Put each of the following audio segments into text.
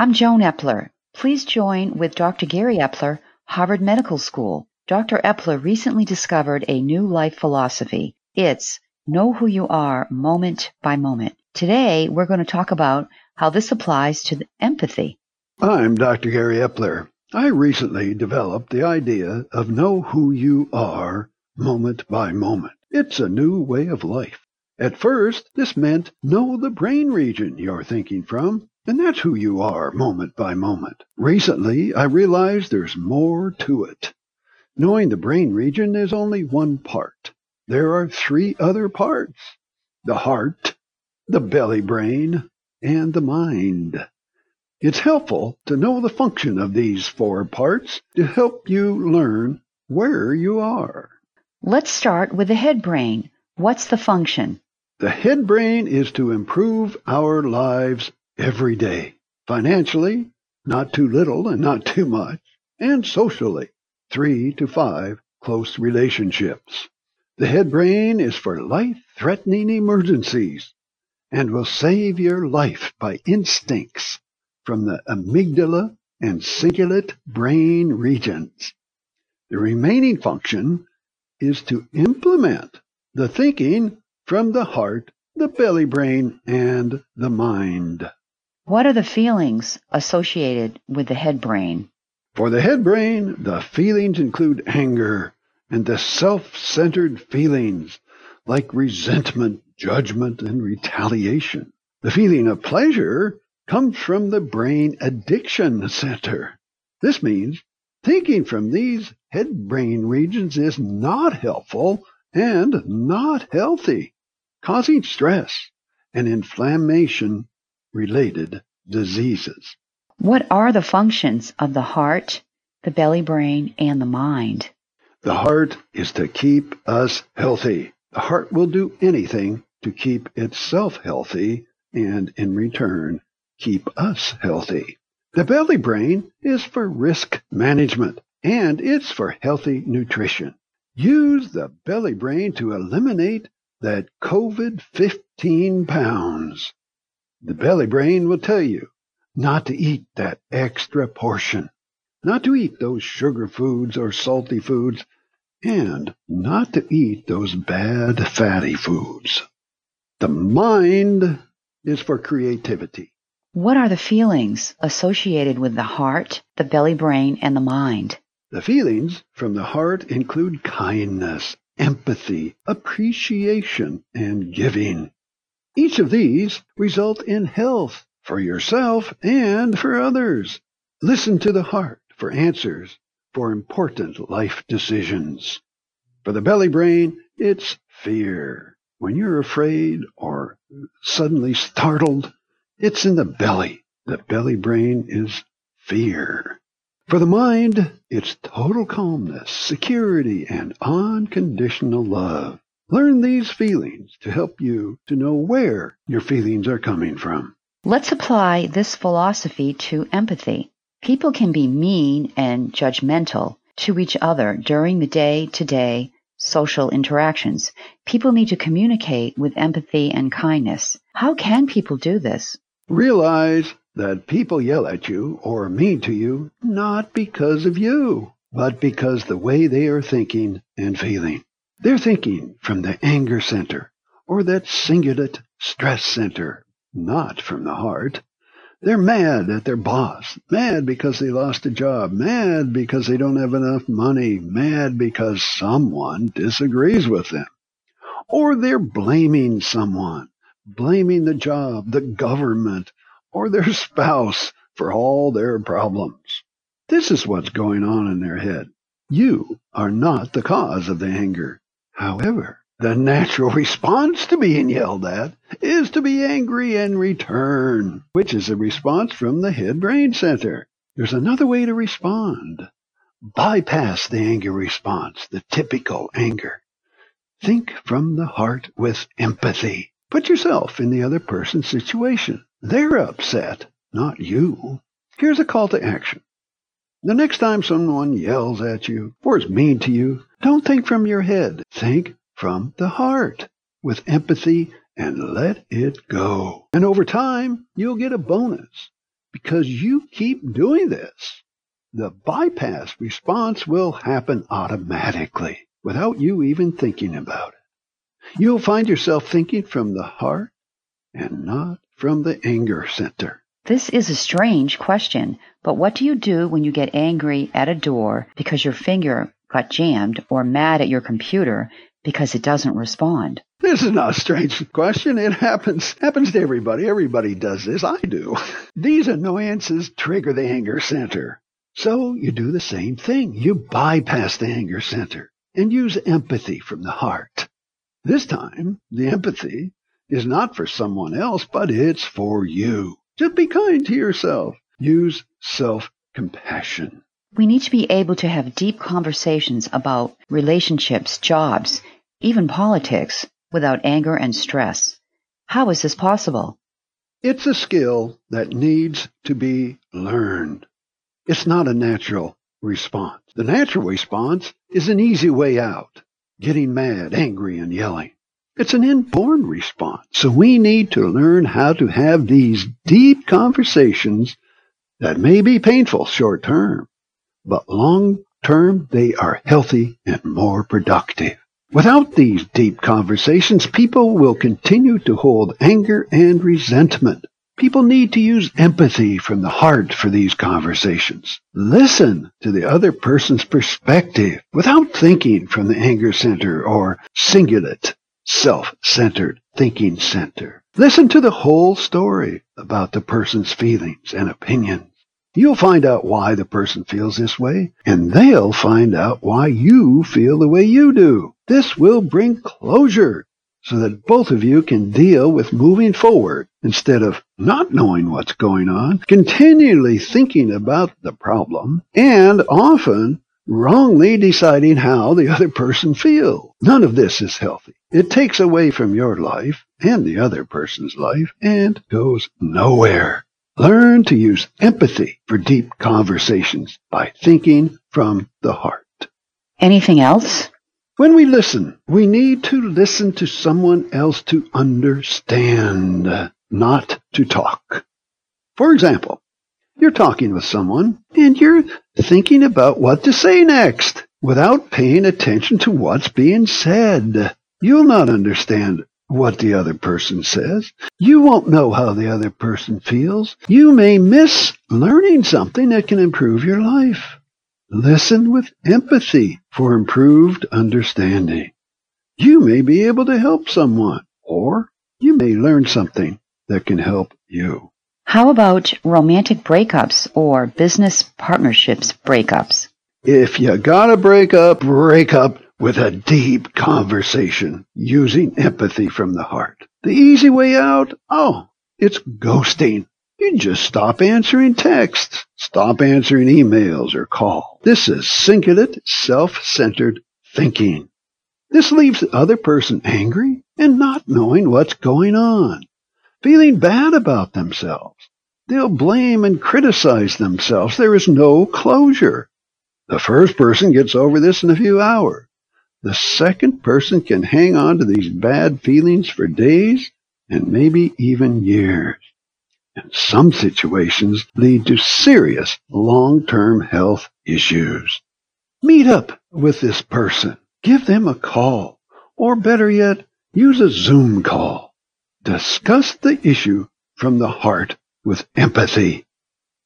I'm Joan Epler. Please join with Dr. Gary Epler, Harvard Medical School. Dr. Epler recently discovered a new life philosophy. It's know who you are moment by moment. Today, we're going to talk about how this applies to empathy. I'm Dr. Gary Epler. I recently developed the idea of know who you are moment by moment. It's a new way of life. At first, this meant know the brain region you're thinking from, and that's who you are moment by moment. Recently, I realized there's more to it. Knowing the brain region is only one part. There are three other parts. The heart, the belly brain, and the mind. It's helpful to know the function of these four parts to help you learn where you are. Let's start with the head brain. What's the function? The head brain is to improve our lives every day. Financially, not too little and not too much, and socially, three to five close relationships. The head brain is for life-threatening emergencies and will save your life by instincts from the amygdala and cingulate brain regions. The remaining function is to implement the thinking from the heart, the belly brain, and the mind. What are the feelings associated with the head brain? For the head brain, the feelings include anger and the self-centered feelings like resentment, judgment, and retaliation. The feeling of pleasure comes from the brain addiction center. This means thinking from these head brain regions is not helpful and not healthy causing stress and inflammation related diseases. What are the functions of the heart, the belly brain, and the mind? The heart is to keep us healthy. The heart will do anything to keep itself healthy and in return keep us healthy. The belly brain is for risk management and it's for healthy nutrition. Use the belly brain to eliminate that COVID 15 pounds. The belly brain will tell you not to eat that extra portion, not to eat those sugar foods or salty foods, and not to eat those bad fatty foods. The mind is for creativity. What are the feelings associated with the heart, the belly brain, and the mind? The feelings from the heart include kindness, empathy, appreciation, and giving. Each of these result in health for yourself and for others. Listen to the heart for answers for important life decisions. For the belly brain, it's fear. When you're afraid or suddenly startled, it's in the belly. The belly brain is fear. For the mind, it's total calmness, security, and unconditional love. Learn these feelings to help you to know where your feelings are coming from. Let's apply this philosophy to empathy. People can be mean and judgmental to each other during the day to day social interactions. People need to communicate with empathy and kindness. How can people do this? Realize that people yell at you or mean to you not because of you, but because the way they are thinking and feeling. They're thinking from the anger center or that cingulate stress center, not from the heart. They're mad at their boss, mad because they lost a job, mad because they don't have enough money, mad because someone disagrees with them. Or they're blaming someone, blaming the job, the government, or their spouse for all their problems. This is what's going on in their head. You are not the cause of the anger. However, the natural response to being yelled at is to be angry in return, which is a response from the head brain center. There's another way to respond. Bypass the anger response, the typical anger. Think from the heart with empathy. Put yourself in the other person's situation. They're upset, not you. Here's a call to action. The next time someone yells at you or is mean to you, don't think from your head. Think from the heart with empathy and let it go. And over time, you'll get a bonus. because you keep doing this. The bypass response will happen automatically without you even thinking about it. You'll find yourself thinking from the heart and not from the anger center. This is a strange question, but what do you do when you get angry at a door because your finger got jammed or mad at your computer because it doesn't respond? This is not a strange question. It happens happens to everybody. Everybody does this. I do. These annoyances trigger the anger center. So you do the same thing. You bypass the anger center and use empathy from the heart. This time, the empathy is not for someone else, but it's for you. Just be kind to yourself. Use self-compassion. We need to be able to have deep conversations about relationships, jobs, even politics without anger and stress. How is this possible? It's a skill that needs to be learned. It's not a natural response. The natural response is an easy way out, getting mad, angry, and yelling. It's an inborn response. So we need to learn how to have these deep conversations that may be painful short term, but long term they are healthy and more productive. Without these deep conversations, people will continue to hold anger and resentment. People need to use empathy from the heart for these conversations. Listen to the other person's perspective without thinking from the anger center or cingulate, self-centered thinking center. Listen to the whole story about the person's feelings and opinions. You'll find out why the person feels this way, and they'll find out why you feel the way you do. This will bring closure so that both of you can deal with moving forward instead of not knowing what's going on, continually thinking about the problem, and often wrongly deciding how the other person feels. None of this is healthy. It takes away from your life and the other person's life and goes nowhere. Learn to use empathy for deep conversations by thinking from the heart. Anything else? When we listen, we need to listen to someone else to understand, not to talk. For example, you're talking with someone and you're thinking about what to say next without paying attention to what's being said. You'll not understand what the other person says. You won't know how the other person feels. You may miss learning something that can improve your life. Listen with empathy for improved understanding. You may be able to help someone, or you may learn something that can help you. How about romantic breakups or business partnerships breakups? If you gotta break up, break up with a deep conversation using empathy from the heart. The easy way out? Oh, it's ghosting. You just stop answering texts, stop answering emails or call. This is cingulate, self-centered thinking. This leaves the other person angry and not knowing what's going on, feeling bad about themselves. They'll blame and criticize themselves. There is no closure. The first person gets over this in a few hours. The second person can hang on to these bad feelings for days and maybe even years. And some situations lead to serious long-term health issues. Meet up with this person. Give them a call. Or better yet, use a Zoom call. Discuss the issue from the heart with empathy.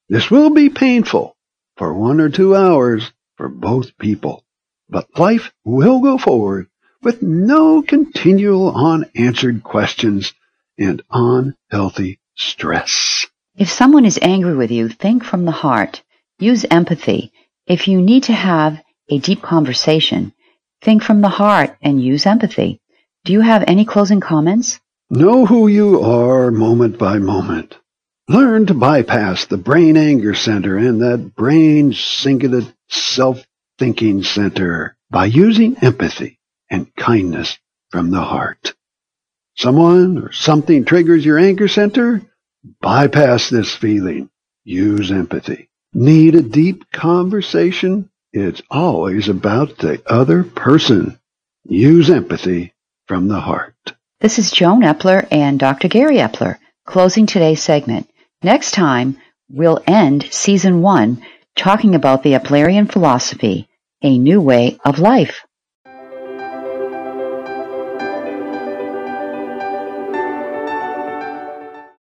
This will be painful for one or two hours for both people. But life will go forward with no continual unanswered questions and unhealthy stress. If someone is angry with you, think from the heart. Use empathy. If you need to have a deep conversation, think from the heart and use empathy. Do you have any closing comments? Know who you are moment by moment. Learn to bypass the brain anger center and that brain cingulate self thinking center by using empathy and kindness from the heart. Someone or something triggers your anger center? Bypass this feeling. Use empathy. Need a deep conversation? It's always about the other person. Use empathy from the heart. This is Joan Epler and Dr. Gary Epler closing today's segment. Next time, we'll end season one talking about the Eplerian philosophy, a new way of life.